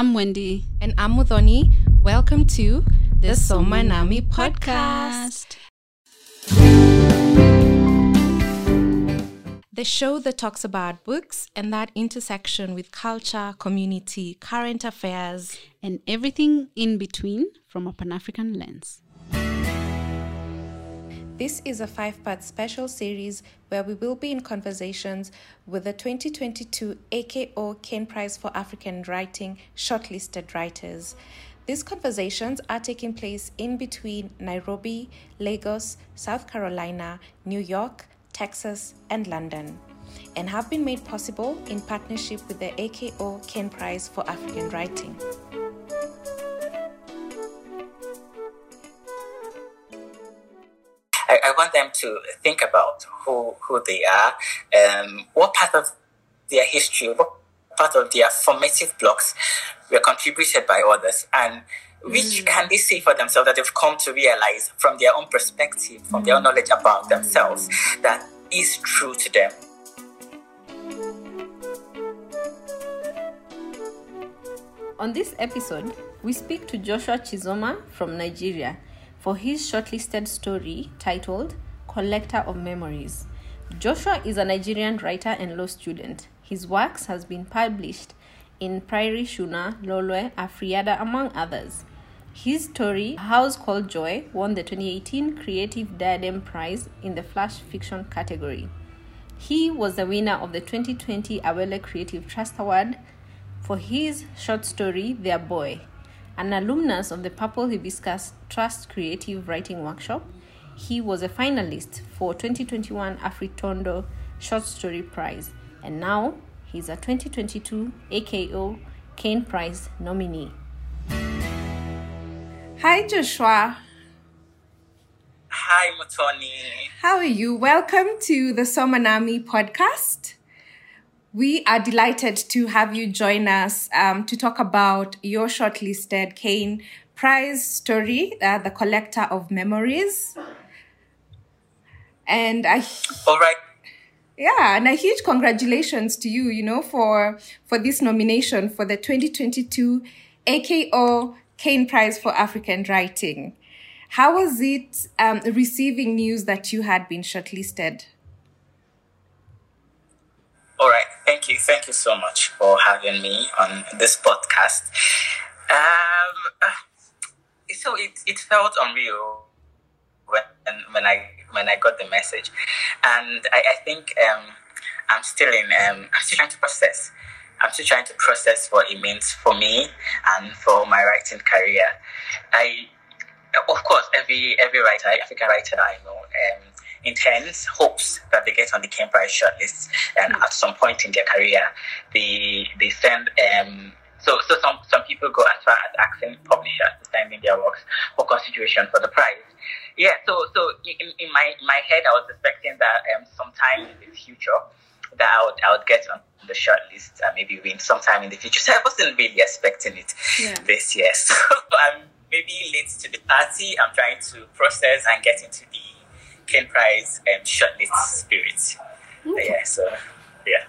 I'm Wendy. And I'm Muthoni. Welcome to the, the Somanami podcast. The show that talks about books and that intersection with culture, community, current affairs, and everything in between from a Pan African lens. This is a five part special series where we will be in conversations with the 2022 AKO Caine Prize for African Writing shortlisted writers. These conversations are taking place in between Nairobi, Lagos, South Carolina, New York, Texas, and London, and have been made possible in partnership with the AKO Caine Prize for African Writing. I, I want them to think about who, who they are, um, what part of their history, what part of their formative blocks were contributed by others, and which mm. can they see for themselves that they've come to realize from their own perspective, from their own knowledge about themselves, that is true to them. On this episode, we speak to Joshua Chizoma from Nigeria for his shortlisted story titled Collector of Memories. Joshua is a Nigerian writer and law student. His works has been published in Prairie Schooner, Lolwe, AFREADA, among others. His story, House Called Joy, won the 2018 Kreative Diadem Prize in the Flash Fiction category. He was the winner of the 2020 Awele Creative Trust Award for his short story, Their Boy. An alumnus of the Purple Hibiscus Trust Creative Writing Workshop, he was a finalist for 2021 Afritondo Short Story Prize, and now he's a 2022 AKO Caine Prize nominee. Hi, Joshua. Hi, Muthoni. How are you? Welcome to the Somanami podcast. We are delighted to have you join us um, to talk about your shortlisted Caine Prize story, uh, The Collector of Memories. And I. All right. Yeah, and a huge congratulations to you, you know, for for this nomination for the 2022 AKO Caine Prize for African Writing. How was it um, receiving news that you had been shortlisted? All right. Thank you. Thank you so much for having me on this podcast. Um, uh, so it, it felt unreal when when I when I got the message, and I, I think um, I'm still in um, I'm still trying to process. I'm still trying to process what it means for me and for my writing career. I, of course, every every writer, African writer I know, um, intends, hopes that they get on the Prize shortlist, and at some point in their career, they they send. Um, so, so some some people go as far as asking publishers to send in their works for consideration for the prize. Yeah, so so in, in my my head, I was expecting that um, sometime in the future that I would, I would get on the shortlist and maybe win sometime in the future. So I wasn't really expecting it yeah. this year. So I'm maybe late to the party. I'm trying to process and get into the Caine Prize and shortlist spirit. Okay. Yeah, so yeah.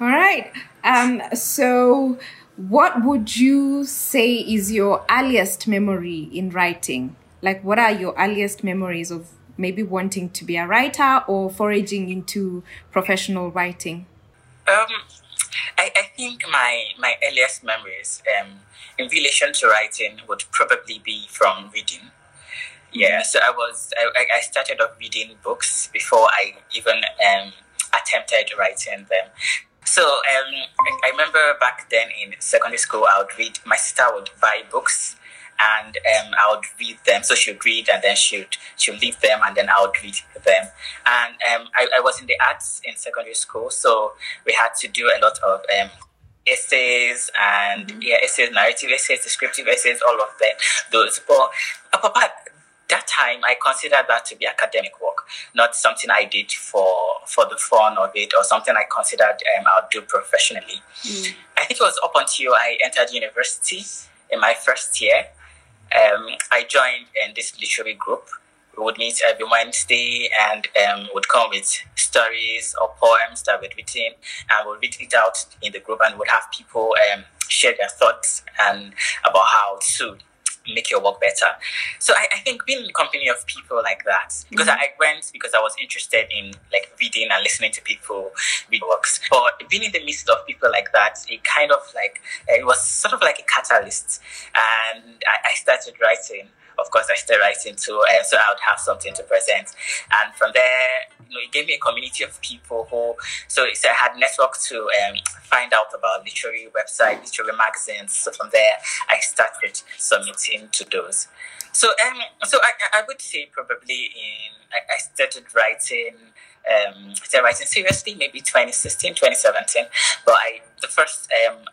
All right. Um, so what would you say is your earliest memory in writing? Like, what are your earliest memories of maybe wanting to be a writer or foraging into professional writing? Um, I, I think my, my earliest memories um, in relation to writing would probably be from reading. Yeah, so I was I, I started off reading books before I even um, attempted writing them. So um, I remember back then in secondary school, I would read. My sister would buy books, and um, I would read them. So she'd read, and then she'd she'd leave them, and then I would read them. And um, I, I was in the arts in secondary school, so we had to do a lot of um, essays and mm-hmm. yeah, essays, narrative essays, descriptive essays, all of them. Those, but apart that time I considered that to be academic work, not something I did for for the fun of it or something I considered um, I'll do professionally. Mm. I think it was up until I entered university in my first year. Um, I joined in this literary group we would meet every Wednesday and um, would come with stories or poems that we'd written and we'd read it out in the group and would have people um, share their thoughts and about how to make your work better. So I, I think being in the company of people like that, because mm-hmm. I went because I was interested in like reading and listening to people read works. But being in the midst of people like that, it kind of like it was sort of like a catalyst, and I, I started writing of course, I started writing too, uh, so I would have something to present. And from there, you know, it gave me a community of people who, so, so I had network to um, find out about literary websites, literary magazines. So from there, I started submitting to those. So, um, so I, I would say probably in I, I started writing um, started writing seriously maybe 2016, 2017. But I the first um,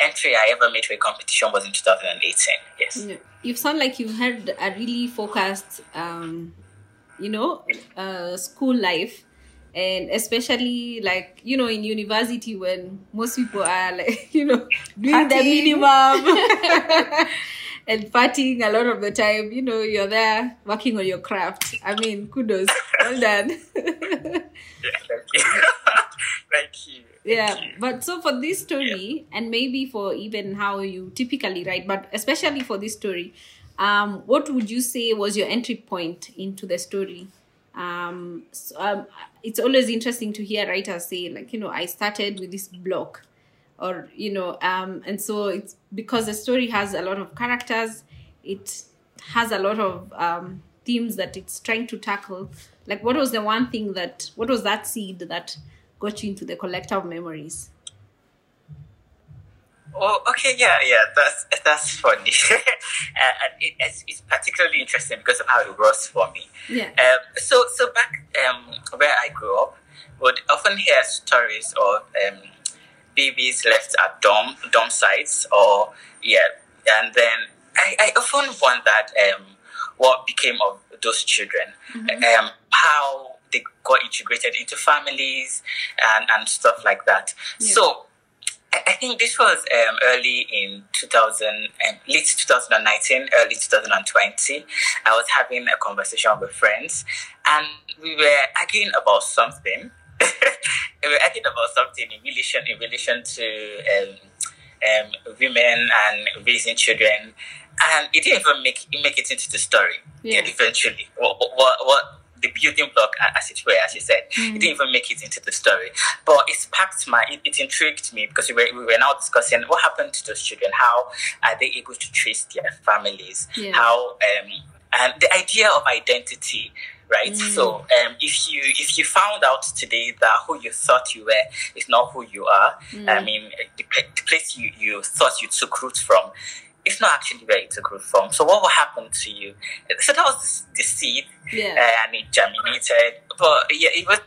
entry I ever made for a competition was in 2018. Yes. You sound like you've had a really focused, um, you know, uh, school life. And especially like, you know, in university when most people are like, you know, doing the minimum and partying a lot of the time, you know, you're there working on your craft. I mean, kudos. Well done. yeah, thank you. thank you yeah but so for this story yeah. and maybe for even how you typically write but especially for this story um, what would you say was your entry point into the story? Um, so, um, it's always interesting to hear writers say like you know i started with this block or you know um, and so it's because the story has a lot of characters it has a lot of um, themes that it's trying to tackle. Like what was the one thing that what was that seed that got you into the collector of memories? Oh, okay, yeah, yeah, that's that's funny, and it, it's, it's, particularly interesting because of how it was for me. Yeah. Um, so, so back um, where I grew up, would often hear stories of um, babies left at dorm dorm sites, or yeah, and then I, I often wondered um, what became of those children, mm-hmm. um, how they got integrated into families and, and stuff like that. Yeah. So I think this was um, early in 2000, um, late 2019, early 2020. I was having a conversation with friends and we were arguing about something. we were arguing about something in relation, in relation to um, um, women and raising children. And it didn't even make, make it into the story yeah. eventually. What, what, what the building block, as it were, as you said. Mm. It didn't even make it into the story. But it sparked my, it, it intrigued me because we were, we were now discussing what happened to those children. How are they able to trace their families? Yeah. How, um, and the idea of identity right mm. so um, if you if you found out today that who you thought you were is not who you are mm. i mean the, the, place you, you thought you took root from it's not actually where it took root from. So what will happen to you? So that was the seed, yeah. uh, and it germinated. But yeah, it was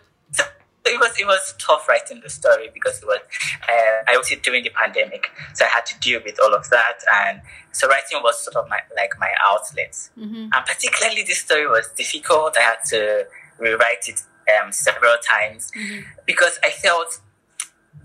it was it was tough writing the story because it was uh, I was during the pandemic, so I had to deal with all of that, and so writing was sort of my like my outlet. Mm-hmm. And particularly this story was difficult. I had to rewrite it um, several times mm-hmm. because I felt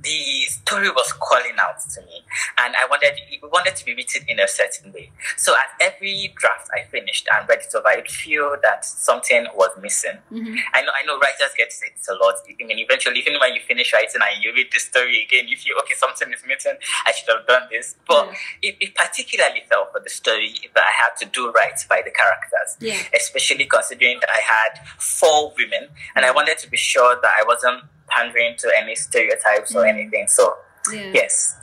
the story was calling out to me, and I wanted it wanted to be written in a certain way. So at every draft I finished and read it over, I feel that something was missing. Mm-hmm. I know I know writers get say this a lot. I mean, eventually, even when you finish writing and you read the story again, you feel okay, something is missing. I should have done this, but it, it, particularly felt for the story that I had to do right by the characters, yeah. especially considering that I had four women, and I wanted to be sure that I wasn't pandering to any stereotypes mm. or anything. So, yeah. yes.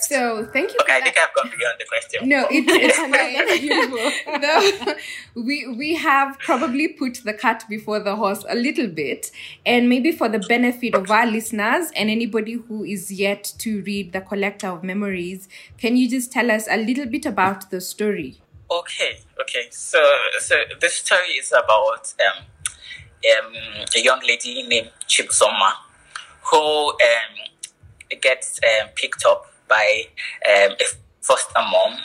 So thank you. Okay, I think I've gone beyond the question. No, it, it's beautiful. no, we we have probably put the cat before the horse a little bit, and maybe for the benefit of our listeners and anybody who is yet to read the Collector of Memories, can you just tell us a little bit about the story? Okay, okay. So so the story is about um um, a young lady named Chibusoma who um, gets um, picked up by um, a foster mom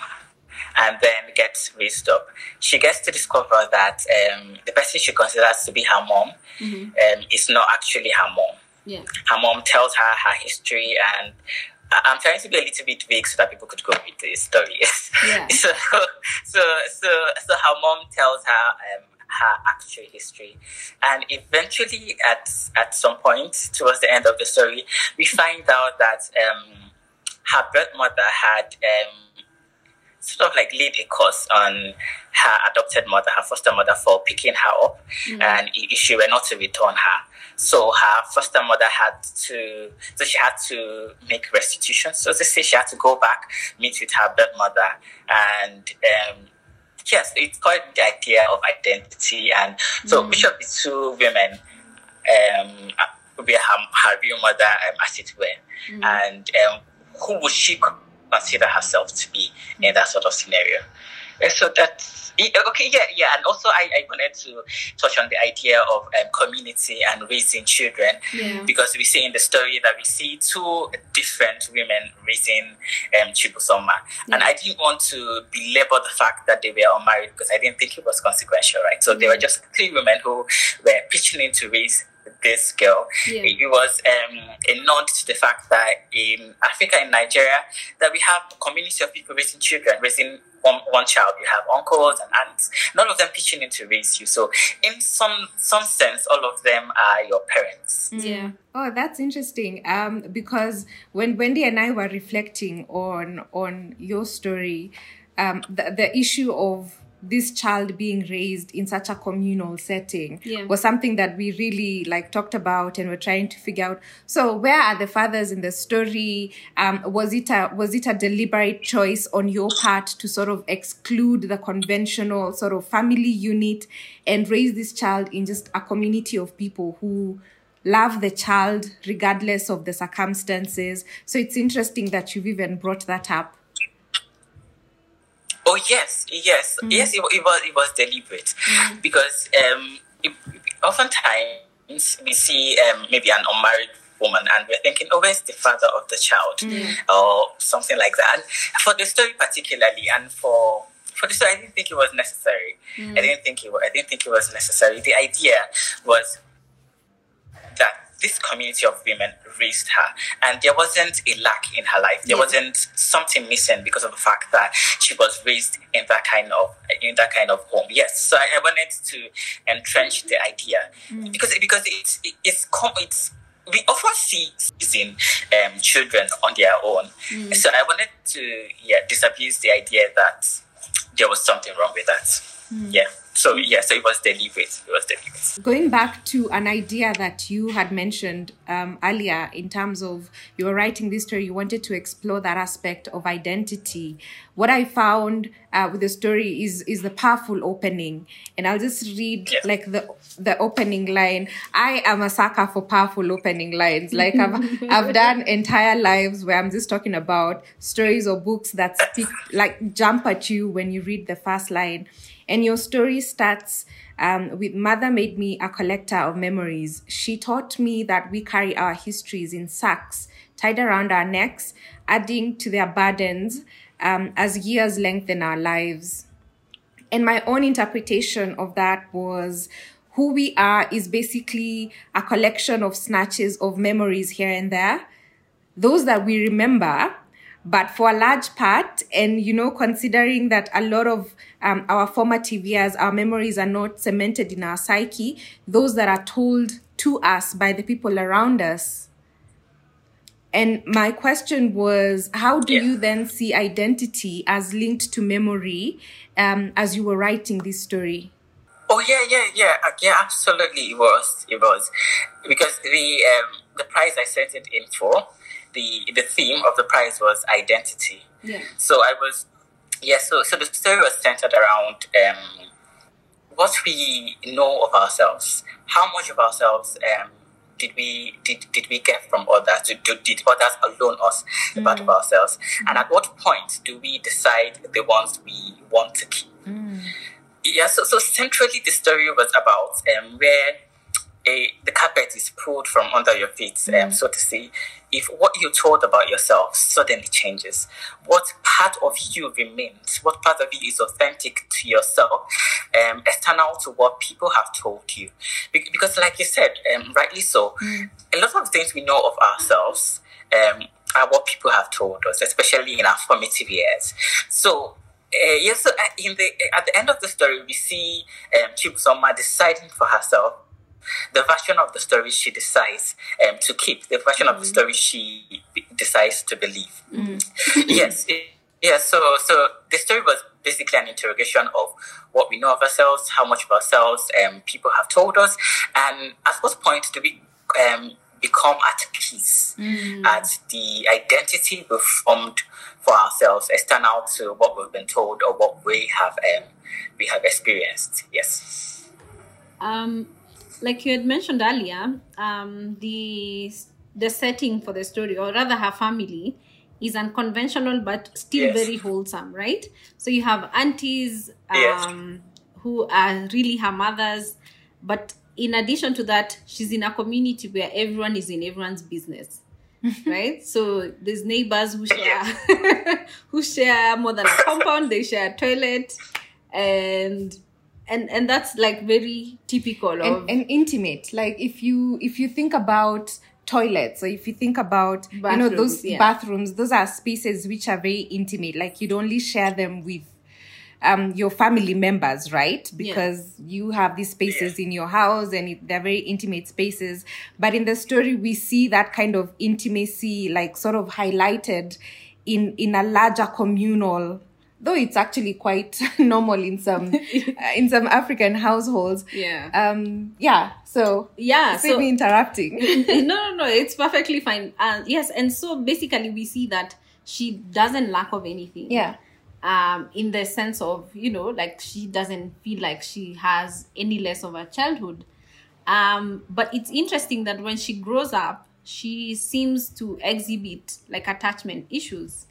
and then gets raised up. She gets to discover that um, the person she considers to be her mom mm-hmm. um, is not actually her mom. Yeah. Her mom tells her her history, and I'm trying to be a little bit vague so that people could go with the story. Yeah. so, so, so, so her mom tells her um, her actual history. And eventually, at at some point towards the end of the story, we find out that um, her birth mother had um, sort of like laid a course on her adopted mother, her foster mother, for picking her up, mm-hmm. and if she were not to return her. So her foster mother had to, so she had to make restitution. So they say she had to go back, meet with her birth mother, and um, yes, it's quite the idea of identity. And so mm. each of the two women, um, would be her, her real mother, um, as it were, mm. and um, who would she consider herself to be in that sort of scenario? So that's okay yeah yeah and also i, I wanted to touch on the idea of um, community and raising children yeah. because we see in the story that we see two different women raising um, Chibuzoma yeah. and i didn't want to belabor the fact that they were unmarried because i didn't think it was consequential right so yeah. they were just three women who were pitching in to raise this girl. Yeah. It, it, was um, a nod to the fact that in Africa, in Nigeria, that we have a community of people raising children, raising one, one child. You have uncles and aunts, none of them pitching in to raise you. So, in some some sense, all of them are your parents. Yeah. Oh, that's interesting. Um, because when Wendy and I were reflecting on on your story, um, the, the issue of this child being raised in such a communal setting yeah. was something that we really like talked about and we're trying to figure out. So where are the fathers in the story? Um, was it a was it a deliberate choice on your part to sort of exclude the conventional sort of family unit and raise this child in just a community of people who love the child regardless of the circumstances? So it's interesting that you've even brought that up Oh yes, yes, mm. yes. It, it, was it was deliberate mm. because um, it, oftentimes we see um, maybe an unmarried woman and we're thinking, oh, where's the father of the child, mm. or something like that. And for the story particularly, and for for the story, I didn't think it was necessary. Mm. I didn't think it. I didn't think it was necessary. The idea was that this community of women raised her, and there wasn't a lack in her life. There yeah. wasn't something missing because of the fact that she was raised in that kind of in that kind of home. Yes, so I, I wanted to entrench the idea mm. because because it's it, it's it's we often see seeing um, children on their own. Mm. So I wanted to yeah disabuse the idea that there was something wrong with that. Mm. Yeah so yeah, so it was deliberate. It was deliberate. Going back to an idea that you had mentioned um, earlier, in terms of you were writing this story, you wanted to explore that aspect of identity. What I found uh, with the story is is the powerful opening, and I'll just read yes. like the the opening line. I am a sucker for powerful opening lines. Like I've I've done entire lives where I'm just talking about stories or books that speak like jump at you when you read the first line and your story starts um, with Mother made me a collector of memories. She taught me that we carry our histories in sacks tied around our necks, adding to their burdens um, as years lengthen our lives. And my own interpretation of that was who we are is basically a collection of snatches of memories here and there. Those that we remember but for a large part, and you know, considering that a lot of um, our formative years, our memories are not cemented in our psyche, those that are told to us by the people around us. And my question was, how do yeah. you then see identity as linked to memory um, as you were writing this story? Oh yeah, yeah, yeah, uh, yeah. Absolutely, it was, it was, because the um, the prize I sent it in for the the theme of the prize was identity. Yeah. So I was, yeah. So so the story was centered around um, what we know of ourselves. How much of ourselves um, did we did, did we get from others? Did, did others alone us mm. part of ourselves? Mm. And at what point do we decide the ones we want to keep? Mm. Yeah. So so centrally, the story was about um, where a, the carpet is pulled from under your feet, um, mm. so to say, if what you told about yourself suddenly changes, what part of you remains, what part of you is authentic to yourself, um, external to what people have told you. Be- because, like you said, um, rightly so, mm. a lot of things we know of ourselves um, are what people have told us, especially in our formative years. So, uh, yes, so uh, in the at the end of the story, we see um, Chibusoma deciding for herself the version of the story she decides um, to keep, the version of the story she be- decides to believe. yes, it- yes. So, so the story was basically an interrogation of what we know of ourselves, how much of ourselves um, people have told us, and at what point do we um, become at peace at the identity we've formed for ourselves, external to what we've been told or what we have um, we have experienced. Yes. um, like you had mentioned earlier, um, the the setting for the story, or rather her family, is unconventional but still Yes. very wholesome, right? So you have aunties Yes. um, who are really her mothers, but in addition to that, she's in a community where everyone is in everyone's business. right so there's neighbors who share who share more than a compound they share a toilet and and and that's like very typical of and, and intimate. Like if you if you think about toilets or if you think about you know those yeah. bathrooms those are spaces which are very intimate. Like you'd only share them with um your family members right? Because you have these spaces in your house and it, they're very intimate spaces. But in the story we see that kind of intimacy like sort of highlighted in in a larger communal though it's actually quite normal in some in some african households. Yeah. um yeah so yeah so me interrupting. No no no it's perfectly fine. Uh, yes and so basically we see that she doesn't lack of anything. Yeah. Um in the sense of you know like she doesn't feel like she has any less of a childhood. Um but it's interesting that when she grows up she seems to exhibit like attachment issues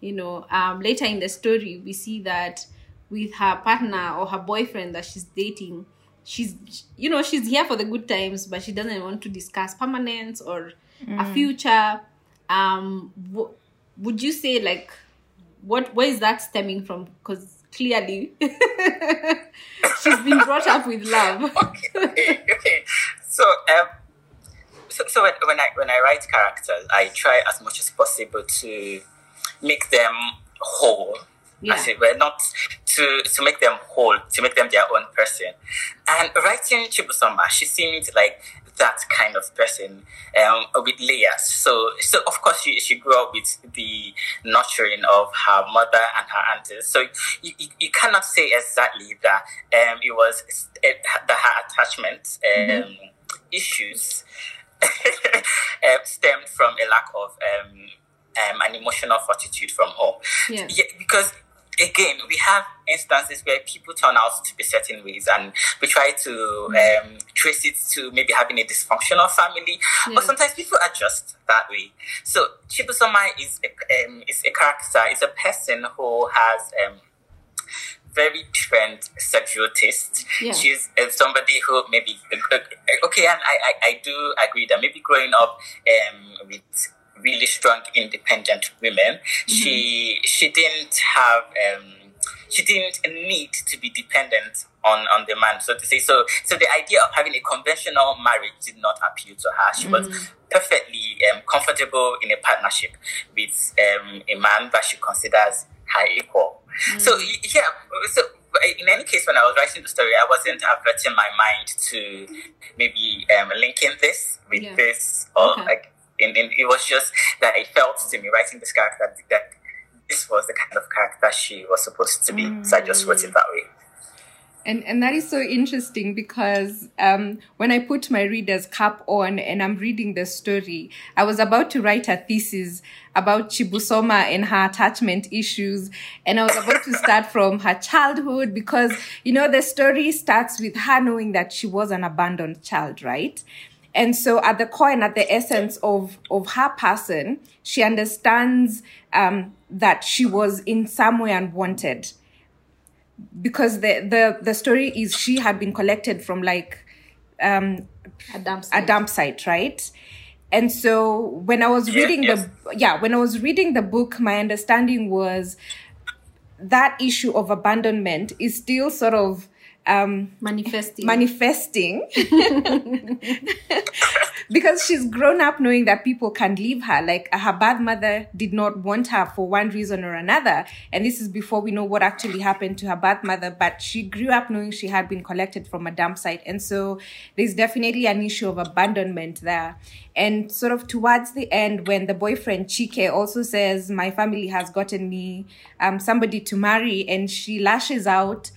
you know um later in the story we see that with her partner or her boyfriend that she's dating she's you know she's here for the good times but she doesn't want to discuss permanence or a future. Um w- would you say like what where is that stemming from? Because clearly she's been brought up with love. Okay, okay, okay. So, um, so, so when, when I when I write characters, I try as much as possible to make them whole. Yeah. As it were, not to to make them whole, to make them their own person. And writing Chibusoma, she seemed like that kind of person um, with layers. So, so of course, she, she grew up with the nurturing of her mother and her aunties. So you, you, you cannot say exactly that um, it was uh, the her attachment um, issues um, stemmed from a lack of um, um, an emotional fortitude from home. Yeah. because again, we have instances where people turn out to be certain ways, and we try to um, trace it to maybe having a dysfunctional family. Yeah. But sometimes people are just that way. So Chibusoma is a, um, is a character, is a person who has. Um, very different sexual taste. Yeah. She's uh, somebody who maybe okay, and I, I, I do agree that maybe growing up um, with really strong, independent women, she she didn't have um, she didn't need to be dependent on on the man, so to say. So so the idea of having a conventional marriage did not appeal to her. She was perfectly um, comfortable in a partnership with um, a man that she considers her equal. So yeah, so in any case, when I was writing the story, I wasn't averting my mind to maybe um, linking this with Yeah. this, or Okay. like, in, in, it was just that it felt to me writing this character that this was the kind of character she was supposed to be. So I just wrote it that way. and and that is so interesting because um, when I put my reader's cap on and I'm reading the story, I was about to write a thesis about Chibusoma and her attachment issues, and I was about to start from her childhood because you know the story starts with her knowing that she was an abandoned child, right? And so, at the core and at the essence of of her person, she understands um, that she was in some way unwanted because the the the story is she had been collected from like um a dump a site. dump site right and so when i was Yeah, reading yes. the yeah when i was reading the book my understanding was that issue of abandonment is still sort of um manifesting manifesting because she's grown up knowing that people can leave her. Like her bad mother did not want her for one reason or another. And this is before we know what actually happened to her bad mother. But she grew up knowing she had been collected from a dump site. And so there's definitely an issue of abandonment there. And sort of towards the end, when the boyfriend Chike also says, My family has gotten me um, somebody to marry, and she lashes out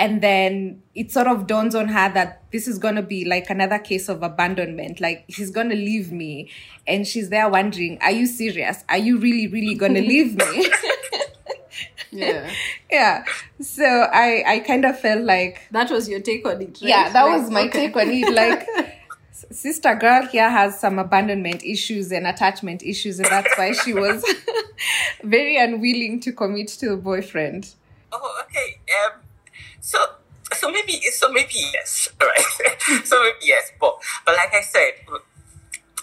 and then it sort of dawns on her that this is going to be like another case of abandonment like he's going to leave me and she's there wondering are you serious are you really really going to leave me Yeah. yeah so i i kind of felt like That was your take on it, right? yeah that Like, was my okay. take on it like sister girl here has some abandonment issues and attachment issues and that's why she was very unwilling to commit to a boyfriend Oh, okay. Um, so, so maybe, so maybe yes, right? so maybe yes, but, but like I said,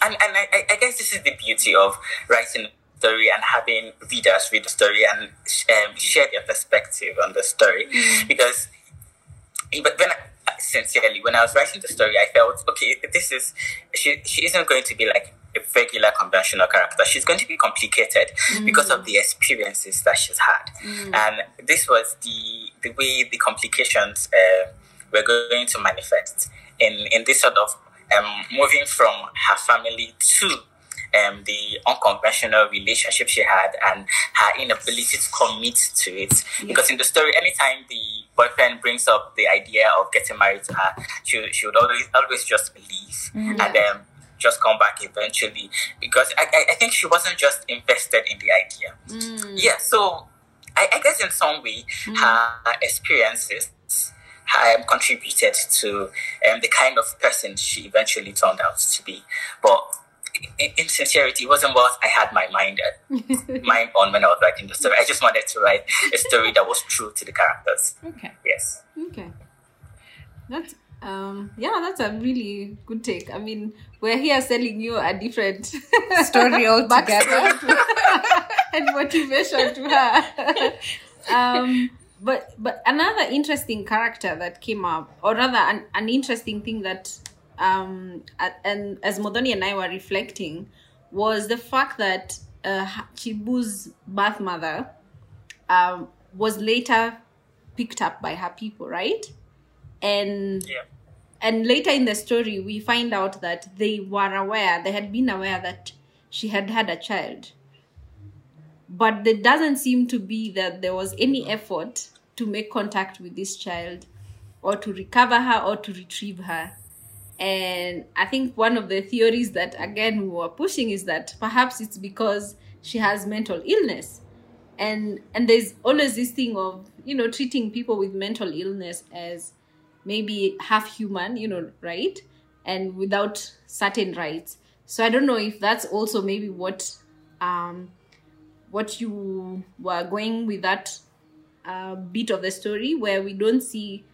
and, and I, I- guess this is the beauty of writing a story and having readers read the story and um, share their perspective on the story, because but when I, sincerely, when I was writing the story, I felt okay. This is she. She isn't going to be like a regular conventional character. She's going to be complicated because of the experiences that she's had, and this was the the way the complications uh, were going to manifest in in this sort of um, moving from her family to um, the unconventional relationship she had and her inability to commit to it. Because in the story, anytime the boyfriend brings up the idea of getting married to her, she, she would always always just leave and then just come back eventually. Because I, I, I think she wasn't just invested in the idea. Yeah, so I, I guess in some way, her experiences um, contributed to um, the kind of person she eventually turned out to be. But in, in sincerity, it wasn't what I had my mind mind on when I was writing the story. I just wanted to write a story that was true to the characters. Okay. Yes. Okay. That's um yeah, that's a really good take. I mean, we're here selling you a different Story altogether. backstory to- and motivation to her. um but but another interesting character that came up, or rather an, an interesting thing that um and as Muthoni and I were reflecting was the fact that uh, Chibu's birth mother um, was later picked up by her people, right? And Yeah. And later in the story, we find out that they were aware, they had been aware that she had had a child. But there doesn't seem to be that there was any effort to make contact with this child or to recover her or to retrieve her. And I think one of the theories that, again, we were pushing is that perhaps it's because she has mental illness and and there's always this thing of you know treating people with mental illness as maybe half human you know right? And without certain rights. So i don't know if that's also maybe what um what you were going with that uh, bit of the story where we don't see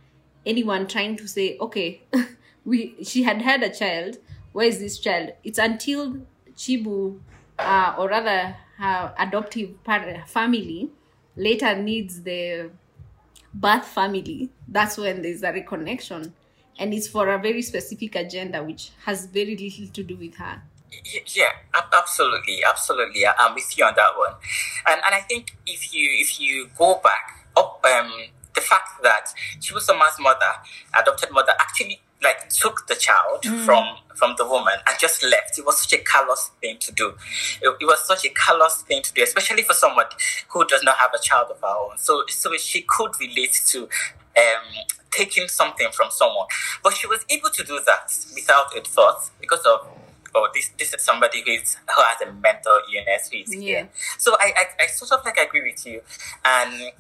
anyone trying to say okay we she had had a child. Where is this child? It's until chibu uh, or rather her adoptive family later needs the birth family that's when there's a reconnection. And it's for a very specific agenda which has very little to do with her. Yeah, absolutely, absolutely. I'm with you on that one, and and I think if you if you go back up, um, the fact that Chibusoma's mother, adopted mother, actually like took the child from from the woman and just left. It was such a callous thing to do. It, it was such a callous thing to do, especially for someone who does not have a child of her own. So so she could relate to. Um, taking something from someone, but she was able to do that without a thought because of oh, this this is somebody who is who has a mental illness who is Yeah. here. So I, I, I sort of like agree with you, and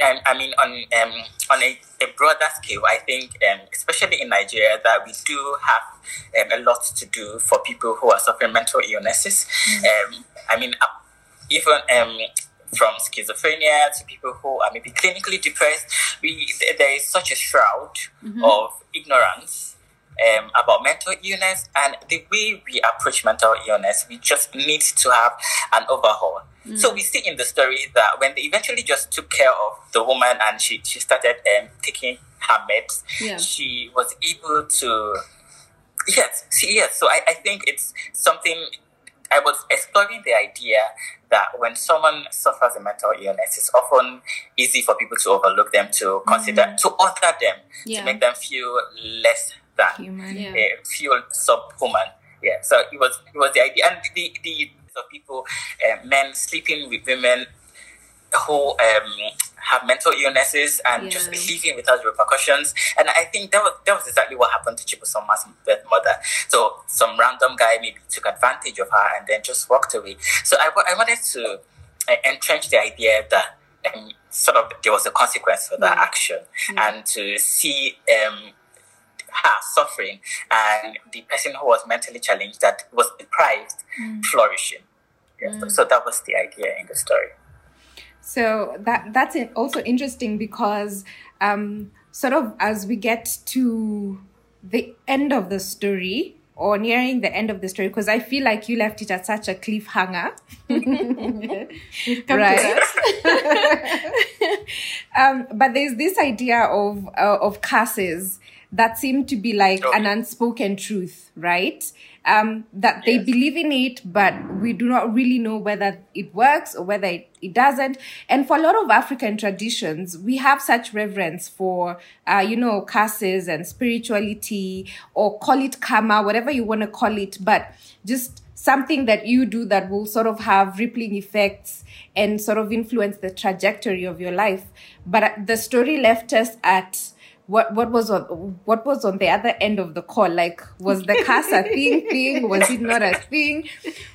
and I mean on um on a, a broader scale, I think um especially in Nigeria that we do have um, a lot to do for people who are suffering mental illnesses. Um, I mean even um from schizophrenia to people who are maybe clinically depressed, we there is such a shroud of ignorance um, about mental illness and the way we approach mental illness. We just need to have an overhaul. So we see in the story that when they eventually just took care of the woman and she, she started um, taking her meds, Yeah. she was able to yes, see, yes. So I, I think it's something I was exploring the idea that when someone suffers a mental illness, it's often easy for people to overlook them, to consider, to other them, Yeah. to make them feel less than, Human. Yeah. uh, feel subhuman. Yeah. So it was it was the idea, and the the of people, uh, men sleeping with women who um, have mental illnesses and just Yeah. living without repercussions. And I think that was that was exactly what happened to Chibusoma's birth mother. So some random guy maybe took advantage of her and then just walked away. So I, I wanted to uh, entrench the idea that um, sort of there was a consequence for that action and to see um, her suffering and the person who was mentally challenged that was deprived flourishing. Yeah, so, so that was the idea in the story. So that that's also interesting because um, sort of as we get to the end of the story or nearing the end of the story, because I feel like you left it at such a cliffhanger. Right. um, but there's this idea of uh, of curses that seem to be like Okay. an unspoken truth, right? Um, that they Yes. believe in it, but we do not really know whether it works or whether it, it doesn't. And for a lot of African traditions, we have such reverence for, uh, you know, curses and spirituality, or call it karma, whatever you want to call it, but just something that you do that will sort of have rippling effects and sort of influence the trajectory of your life. But the story left us at what what was on what was on the other end of the call? Like, was the curse a thing? Thing was it not a thing?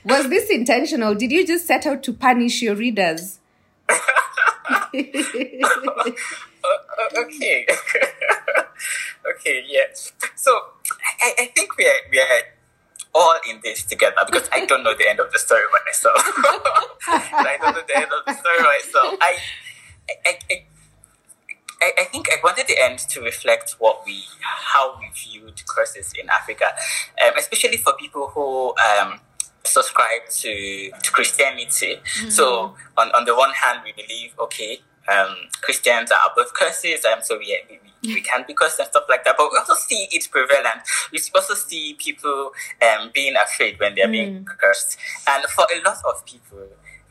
Was this intentional? Did you just set out to punish your readers? Okay. okay, yeah. So I, I think we are, we are all in this together because I don't know the end of the story myself. I don't know the end of the story myself. I, I, I, I, I think I wanted the end to reflect what we, how we viewed curses in Africa, um, especially for people who um, subscribe to, to Christianity. So on, on the one hand, we believe, okay, um, Christians are above curses, um, so we, we, we- can be cursed and stuff like that. But we also see it prevalent. We also see people um, being afraid when they're being cursed. And for a lot of people,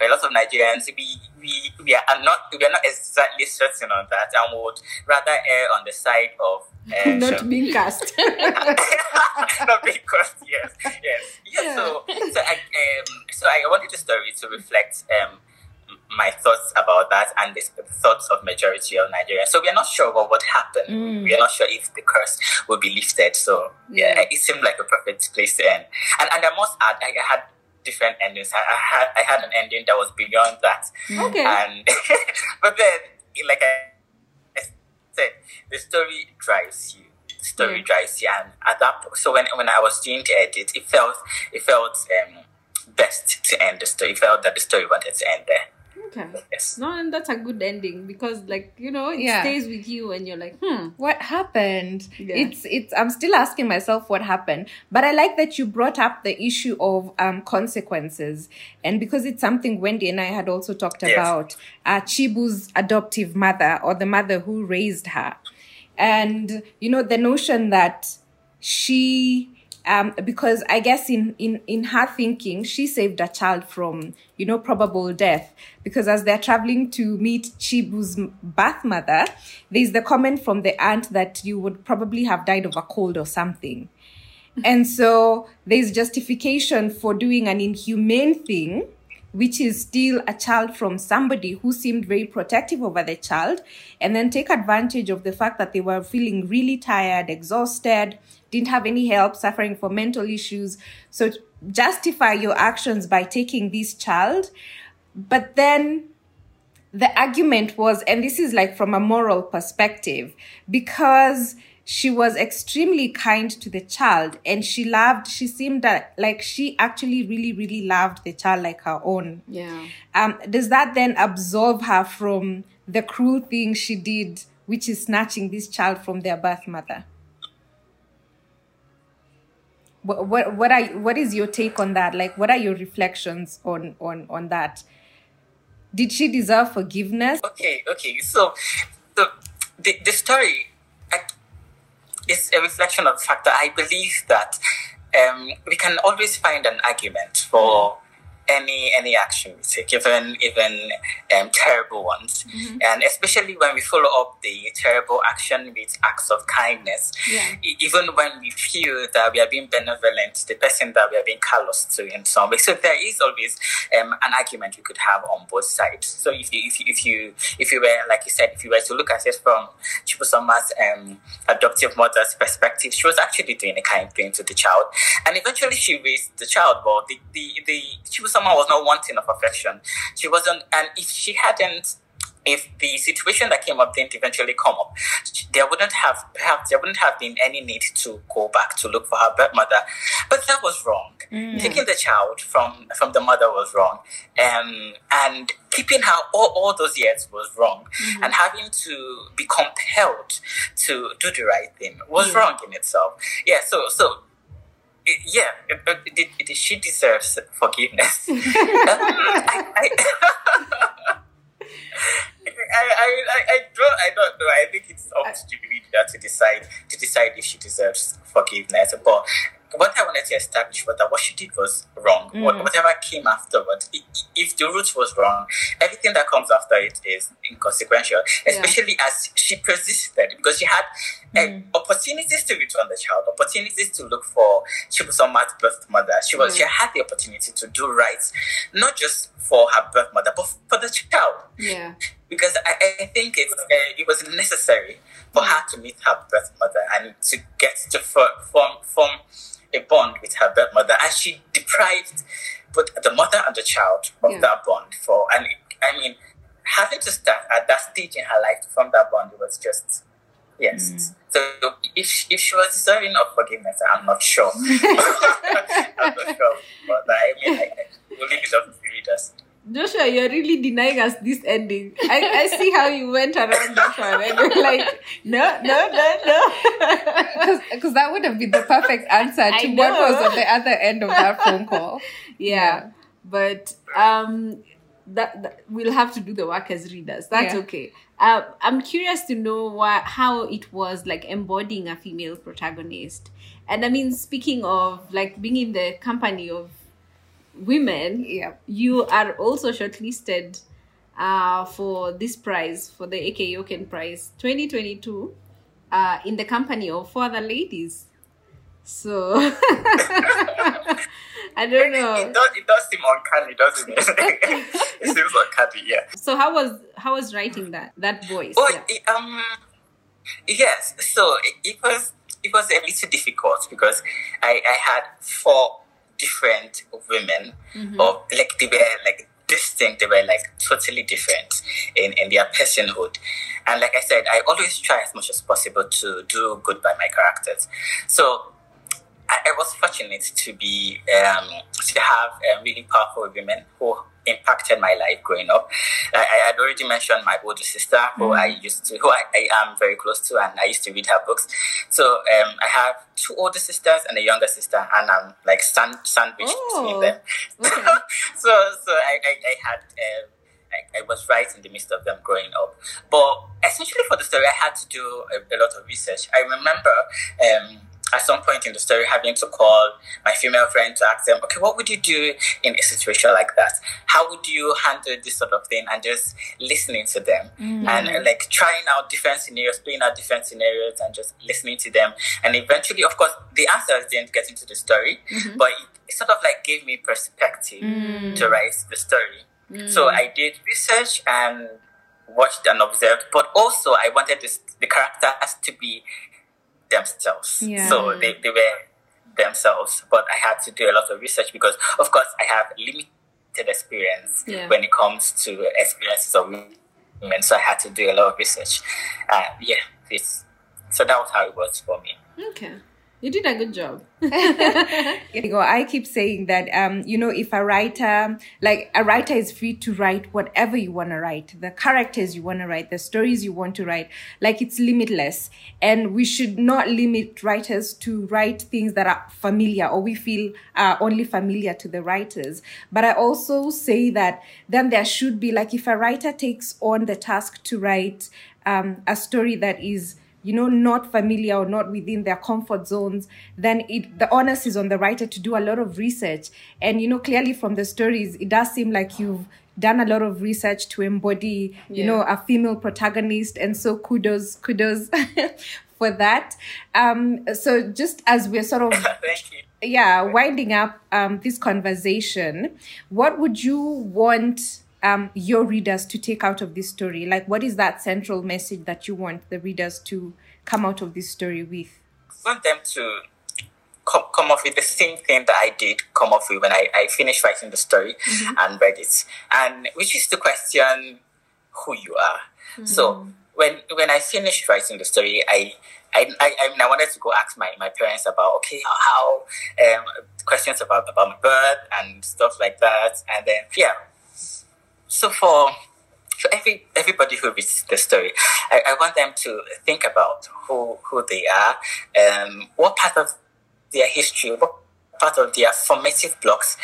a lot of Nigerians, we, we, we are not we are not exactly certain on that and would rather err on the side of um, Not being cast. not being cursed. Yes, yes, yeah. So, so I um, so I wanted the story to reflect um my thoughts about that and the thoughts of majority of Nigerians. So we are not sure what would happen. We are not sure if the curse will be lifted. So yeah, Yeah. it seemed like a perfect place to end. And and I must add, I had different endings. I, I had I had an ending that was beyond that. Okay. And but then, like I, I said, the story drives you. The story Yeah. drives you, and at that po- so when when I was doing the edit, it felt it felt um best to end the story. It felt that the story wanted to end there. Okay. Yes. No, and that's a good ending because, like, you know, it Yeah. stays with you and you're like, hmm. what happened Yeah. it's it's i'm still asking myself what happened but i like that you brought up the issue of um consequences and because it's something wendy and i had also talked Yes. about uh, chibu's adoptive mother or the mother who raised her and you know the notion that she um, because I guess in, in, in her thinking, she saved a child from, you know, probable death. Because as they're traveling to meet Chibu's birth mother, there's the comment from the aunt that you would probably have died of a cold or something. And so there's justification for doing an inhumane thing, which is steal a child from somebody who seemed very protective over the child, and then take advantage of the fact that they were feeling really tired, exhausted, didn't have any help, suffering from mental issues. So justify your actions by taking this child. But then the argument was, and this is like from a moral perspective, because she was extremely kind to the child and she loved, she seemed that like she actually really, really loved the child like her own. Yeah. Um, does that then absolve her from the cruel thing she did, which is snatching this child from their birth mother? What, what, what are what is your take on that? Like, what are your reflections on on on that? Did she deserve forgiveness? Okay, okay. So the the, the story, I, it's a reflection of the fact that I believe that um, we can always find an argument for any any action we take, even even um, terrible ones, Mm-hmm. and especially when we follow up the terrible action with acts of kindness. Yeah. Even when we feel that we are being benevolent, to the person that we are being callous to in some way. So there is always um, an argument we could have on both sides. So if you if you if you if you were like you said, if you were to look at it from Chibusoma's um, adoptive mother's perspective, she was actually doing a kind thing to the child, and eventually she raised the child. But the the the Chibusoma was not wanting of affection. She wasn't, and if she hadn't. If the situation that came up didn't eventually come up, there wouldn't have perhaps there wouldn't have been any need to go back to look for her birth mother. But that was wrong. Taking the child from from the mother was wrong, um, and keeping her all, all those years was wrong, and having to be compelled to do the right thing was wrong in itself. Yeah. So so it- yeah, it, it, she deserves forgiveness. I, I, I, I, I, I don't I don't know. I think it's up to the reader to decide to decide if she deserves forgiveness. But what I wanted to establish was that what she did was wrong. What, whatever came i- if the root was wrong, everything that comes after it is inconsequential. Especially as she persisted because she had uh, opportunities to return the child, opportunities to look for She was Chibusoma's birth mother. She was she had the opportunity to do right, not just for her birth mother, but for the child Yeah. because I, I think it's, uh, it was necessary for her to meet her birth mother and to get to form, form a bond with her birth mother. And she deprived both the mother and the child of Yeah. that bond. For and I mean, having to start at that stage in her life to form that bond was just yes. Mm. So if she- if she was deserving of forgiveness, I'm not sure. I'm not sure, but I mean, I, I will leave it up to the readers. Joshua, you're really denying us this ending. I, I see how you went around that one and you're like, no, no, no, no. Because that would have been the perfect answer to what was on the other end of that phone call. yeah. But um that, that we'll have to do the work as readers. That's Yeah. okay. Uh, I'm curious to know what how it was like embodying a female protagonist. And I mean speaking of like being in the company of women, Yeah. you are also shortlisted uh, for this prize for the AKO Caine Prize 2022 uh, in the company of four other ladies. So I don't know. It does, it does seem uncanny, doesn't it? it seems uncanny, yeah. So how was how was writing that that voice? Well, Yeah. it, um, yes. So it, it was it was a little difficult because I, I had four different women, or like they were like distinct. They were like totally different in in their personhood, and like I said, I always try as much as possible to do good by my characters. So I, I was fortunate to be um, to have uh, really powerful women who impacted my life growing up. I, I had already mentioned my older sister, who I used to, who I, I am very close to, and I used to read her books. So um, I have two older sisters and a younger sister, and I'm like sand, sandwiched Oh, between them. okay. so so I, I, I had. Um, I, I was right in the midst of them growing up. But essentially, for the story, I had to do a, a lot of research. I remember um, at some point in the story having to call my female friend to ask them, okay, what would you do in a situation like that? How would you handle this sort of thing? And just listening to them mm. and uh, like trying out different scenarios, playing out different scenarios, and just listening to them. And eventually, of course, the answers didn't get into the story, mm-hmm. but it, it sort of like gave me perspective mm. to write the story. Mm. So I did research and watched and observed, but also I wanted this, the characters to be themselves. Yeah. So they, they were themselves, but I had to do a lot of research because, of course, I have limited experience Yeah. when it comes to experiences of women. So I had to do a lot of research. Uh, yeah, it's, so that was how it was for me. Okay. You did a good job. I keep saying that, um, you know, if a writer, like a writer is free to write whatever you want to write, the characters you want to write, the stories you want to write, like it's limitless. And we should not limit writers to write things that are familiar or we feel are only familiar to the writers. But I also say that then there should be, like, if a writer takes on the task to write um, a story that is you know not familiar or not within their comfort zones then it the onus is on the writer to do a lot of research and you know clearly from the stories it does seem like you've done a lot of research to embody you Yeah. know a female protagonist and so kudos kudos for that um so just as we're sort of Thank you. yeah winding up um, this conversation what would you want um, your readers to take out of this story like what is that central message that you want the readers to come out of this story with I want them to come, come off with the same thing that I did come off with when I, I finished writing the story and read it. And which is to question who you are. So when when I finished writing the story, I I, I, I, mean, I wanted to go ask my, my parents about okay how um, questions about about my birth and stuff like that, and then yeah. So for for every everybody who reads the story, I, I want them to think about who who they are, um, what part of their history, what part of their formative blocks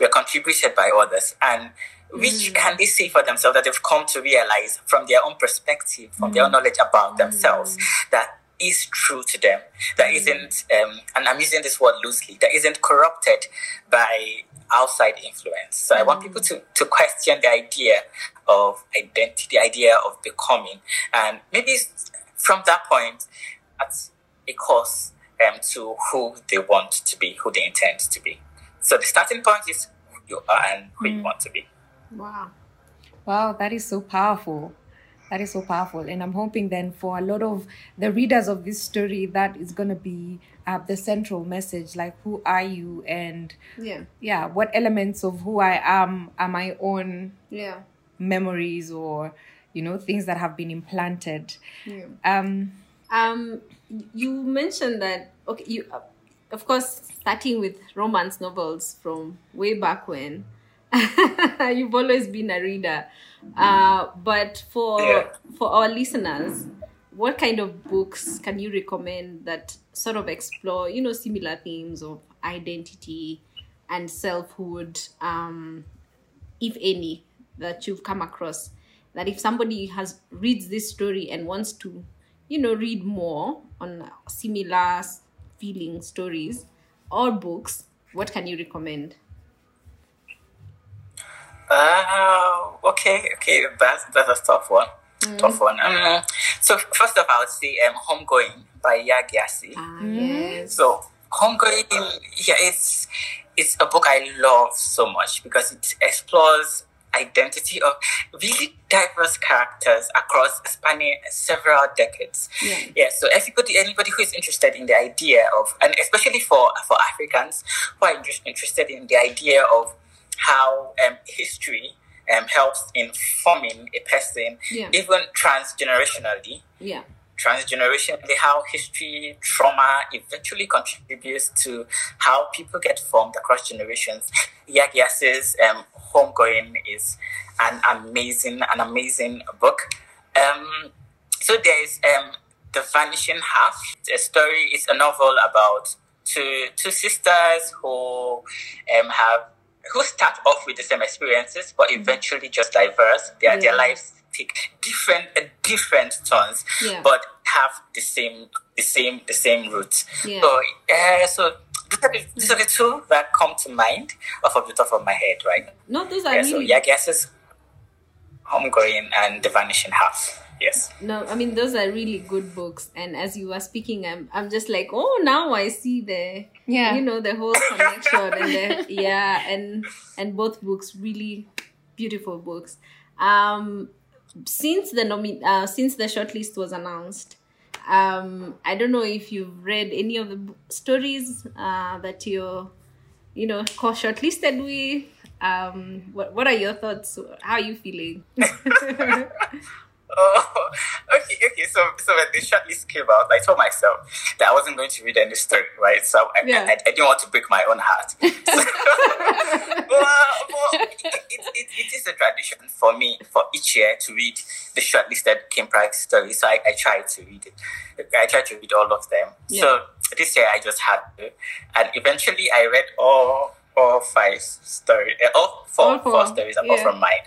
were contributed by others, and which mm. can they see for themselves that they've come to realize from their own perspective, from their own knowledge about themselves, mm. that is true to them, that isn't, um, and I'm using this word loosely, that isn't corrupted by outside influence. So I want people to, to question the idea of identity, the idea of becoming, and maybe from that point, at a course um, to who they want to be, who they intend to be. So the starting point is who you are and who you want to be. Wow. Wow, that is so powerful. That is so powerful. And I'm hoping then for a lot of the readers of this story, that is going to be uh, the central message like, who are you? And Yeah. yeah, what elements of who I am are my own Yeah. memories or, you know, things that have been implanted. Yeah. Um, Um, you mentioned that okay, you uh, of course starting with romance novels from way back when. You've always been a reader, uh, but for Yeah. for our listeners, what kind of books can you recommend that sort of explore, you know, similar themes of identity and selfhood, um, if any, that you've come across? That if somebody has reads this story and wants to, you know, read more on similar feeling stories or books, what can you recommend? Uh, okay, okay, that's that's a tough one. Tough one. Um, so first of all, I would say um, Homegoing by Yaa Gyasi. Ah, yes. So Homegoing, yeah, it's it's a book I love so much because it explores identity of really diverse characters across spanning several decades. Yeah. yeah. So everybody, anybody who is interested in the idea of, and especially for for Africans who are inter- interested in the idea of how um, history um, helps in forming a person, Yeah. even transgenerationally Yeah. transgenerationally how history trauma eventually contributes to how people get formed across generations Yaa Gyasi's um, homegoing is an amazing an amazing book um, so there's um, the vanishing half a story is a novel about two two sisters who um, have who start off with the same experiences but eventually just diverse. Their, their lives take different uh, different turns Yeah. but have the same the same the same roots. Yeah. so uh, so these are, the, these are the two that come to mind off of the top of my head right? No, those are yeah so Yaa Gyasi's homegoing and the vanishing half yes no. I mean, those are really good books. And as you were speaking, I'm I'm just like, oh, now I see the Yeah. you know, the whole connection and the yeah, and and both books really beautiful books. Um, since the nomi- uh, since the shortlist was announced, um, I don't know if you've read any of the b- stories uh, that you're you know co- shortlisted with. Um, what what are your thoughts? How are you feeling? Oh, okay, okay. So, so when the shortlist came out, I told myself that I wasn't going to read any story, right? So I, Yeah. I, I didn't want to break my own heart. well, well, it, it, it, it is a tradition for me for each year to read the shortlisted Caine Prize stories. So I, I tried to read it. I tried to read all of them. So this year I just had to, and eventually I read all all five stories, all four, All four, four stories apart yeah. from mine.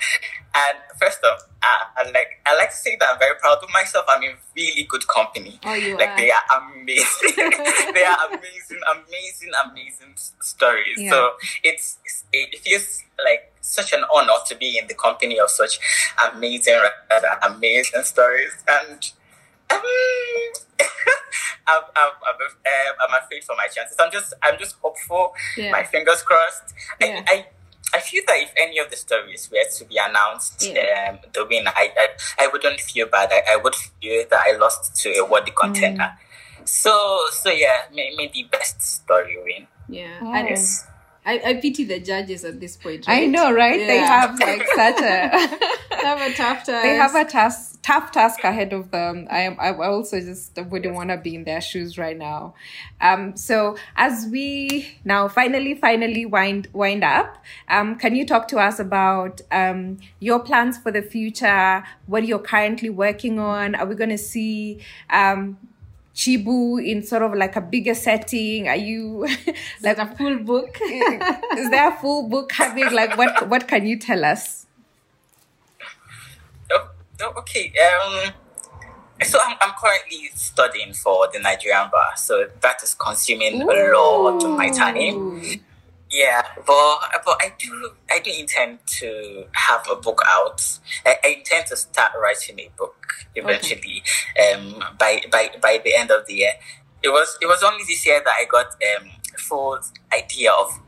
And first off, I, I like I like to say that I'm very proud of myself. I'm in really good company. Oh, you like are. they are amazing. they are amazing, amazing, amazing stories. Yeah. So it's, it feels like such an honor to be in the company of such amazing, uh, amazing stories. And I'm, I'm, I'm, uh, I'm afraid for my chances. I'm just I'm just hopeful. Yeah. My fingers crossed. Yeah. I, I I feel that if any of the stories were to be announced, Yeah. um, the winner, I, I I wouldn't feel bad. I, I would feel that I lost to a worthy contender. So so yeah, may, may the best story win. Yeah. And Yes. I, I pity the judges at this point. I know, right? They have like such a They have a tough time. they have a task tough task ahead of them. I am I also just wouldn't want to be in their shoes right now. Um so as we now finally finally wind wind up, um can you talk to us about um your plans for the future, what you're currently working on? Are we gonna see um Chibu in sort of like a bigger setting? Are you like like a full book. is there a full book having like what what can you tell us? Oh, oh, okay. Um, so I'm, I'm currently studying for the Nigerian bar, so that is consuming a lot of my time. Yeah, but but I do I do intend to have a book out. I, I intend to start writing a book eventually. Um, by by by the end of the year. It was it was only this year that I got um full idea of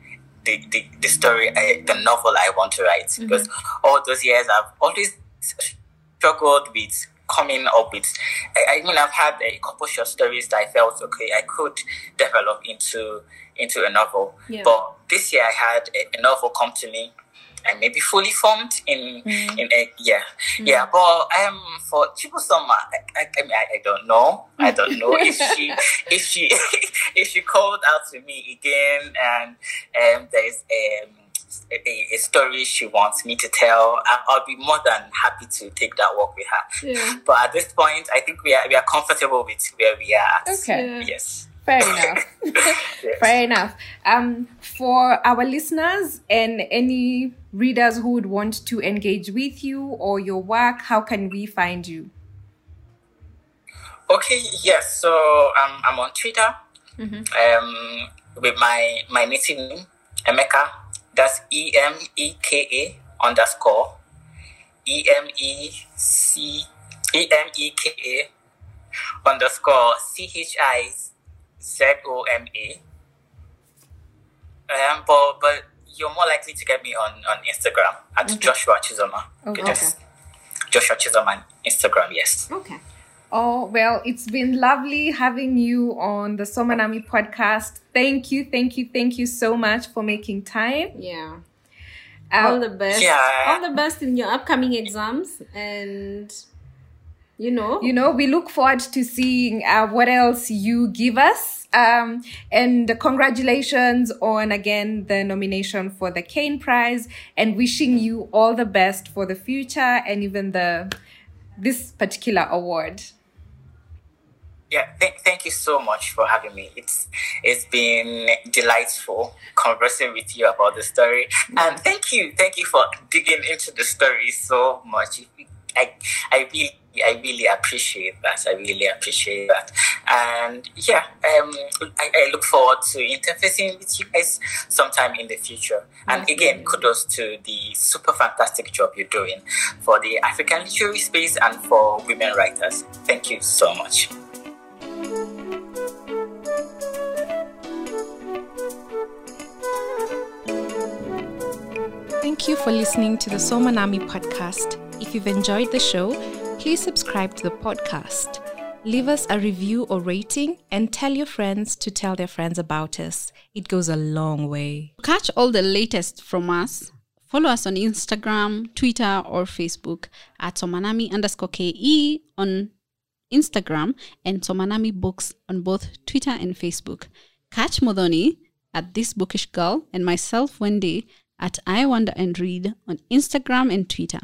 the the, the story, uh, the novel I want to write because all those years I've always struggled with coming up with. I, I mean, I've had a couple short stories that I felt okay, I could develop into into a novel. Yeah. But this year I had a, novel come to me and maybe fully formed in in a yeah yeah. But um for Chibusoma, I, I, I mean I, I don't know. I don't know if she if she if she called out to me again and um there's um a, a story she wants me to tell, I'll be more than happy to take that walk with her. Yeah. But at this point, I think we are we are comfortable with where we are. Okay. Yeah. Yes. Fair enough. Yes. Fair enough. Um, for our listeners and any readers who would want to engage with you or your work, how can we find you? Okay, yes. So um, I'm on Twitter um, with my my native name, Emeka. That's E M E K A underscore E M E C E M E K A underscore C H I Z O M A. Um, but but you're more likely to get me on on Instagram at Joshua Chizoma. Okay. Just Joshua Chizoma on Instagram. Yes. Okay. Oh, well, it's been lovely having you on the Somanami podcast. Thank you, thank you, thank you so much for making time. Yeah. Uh, all the best. Yeah. All the best in your upcoming exams and you know you know, we look forward to seeing uh, what else you give us. Um, and congratulations on again the nomination for the Caine Prize and wishing you all the best for the future and even the this particular award. Yeah, thank, thank you so much for having me. It's it's been delightful conversing with you about the story, and thank you, thank you for digging into the story so much. I I really I really appreciate that. I really appreciate that, and yeah, um, I, I look forward to interfacing with you guys sometime in the future. And again, kudos to the super fantastic job you're doing for the African literary space and for women writers. Thank you so much. Thank you for listening to the Somanami podcast. If you've enjoyed the show, please subscribe to the podcast. Leave us a review or rating and tell your friends to tell their friends about us. It goes a long way. To catch all the latest from us, follow us on Instagram, Twitter, or Facebook at Somanami underscore KE on Instagram and Somanami Books on both Twitter and Facebook. Catch Muthoni at This Bookish Girl and myself, Wendy, at I Wonder and Read on Instagram and Twitter.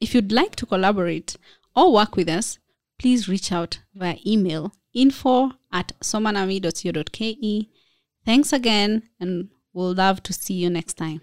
If you'd like to collaborate or work with us, please reach out via email info at somanami.co.ke. Thanks again, and we'll love to see you next time.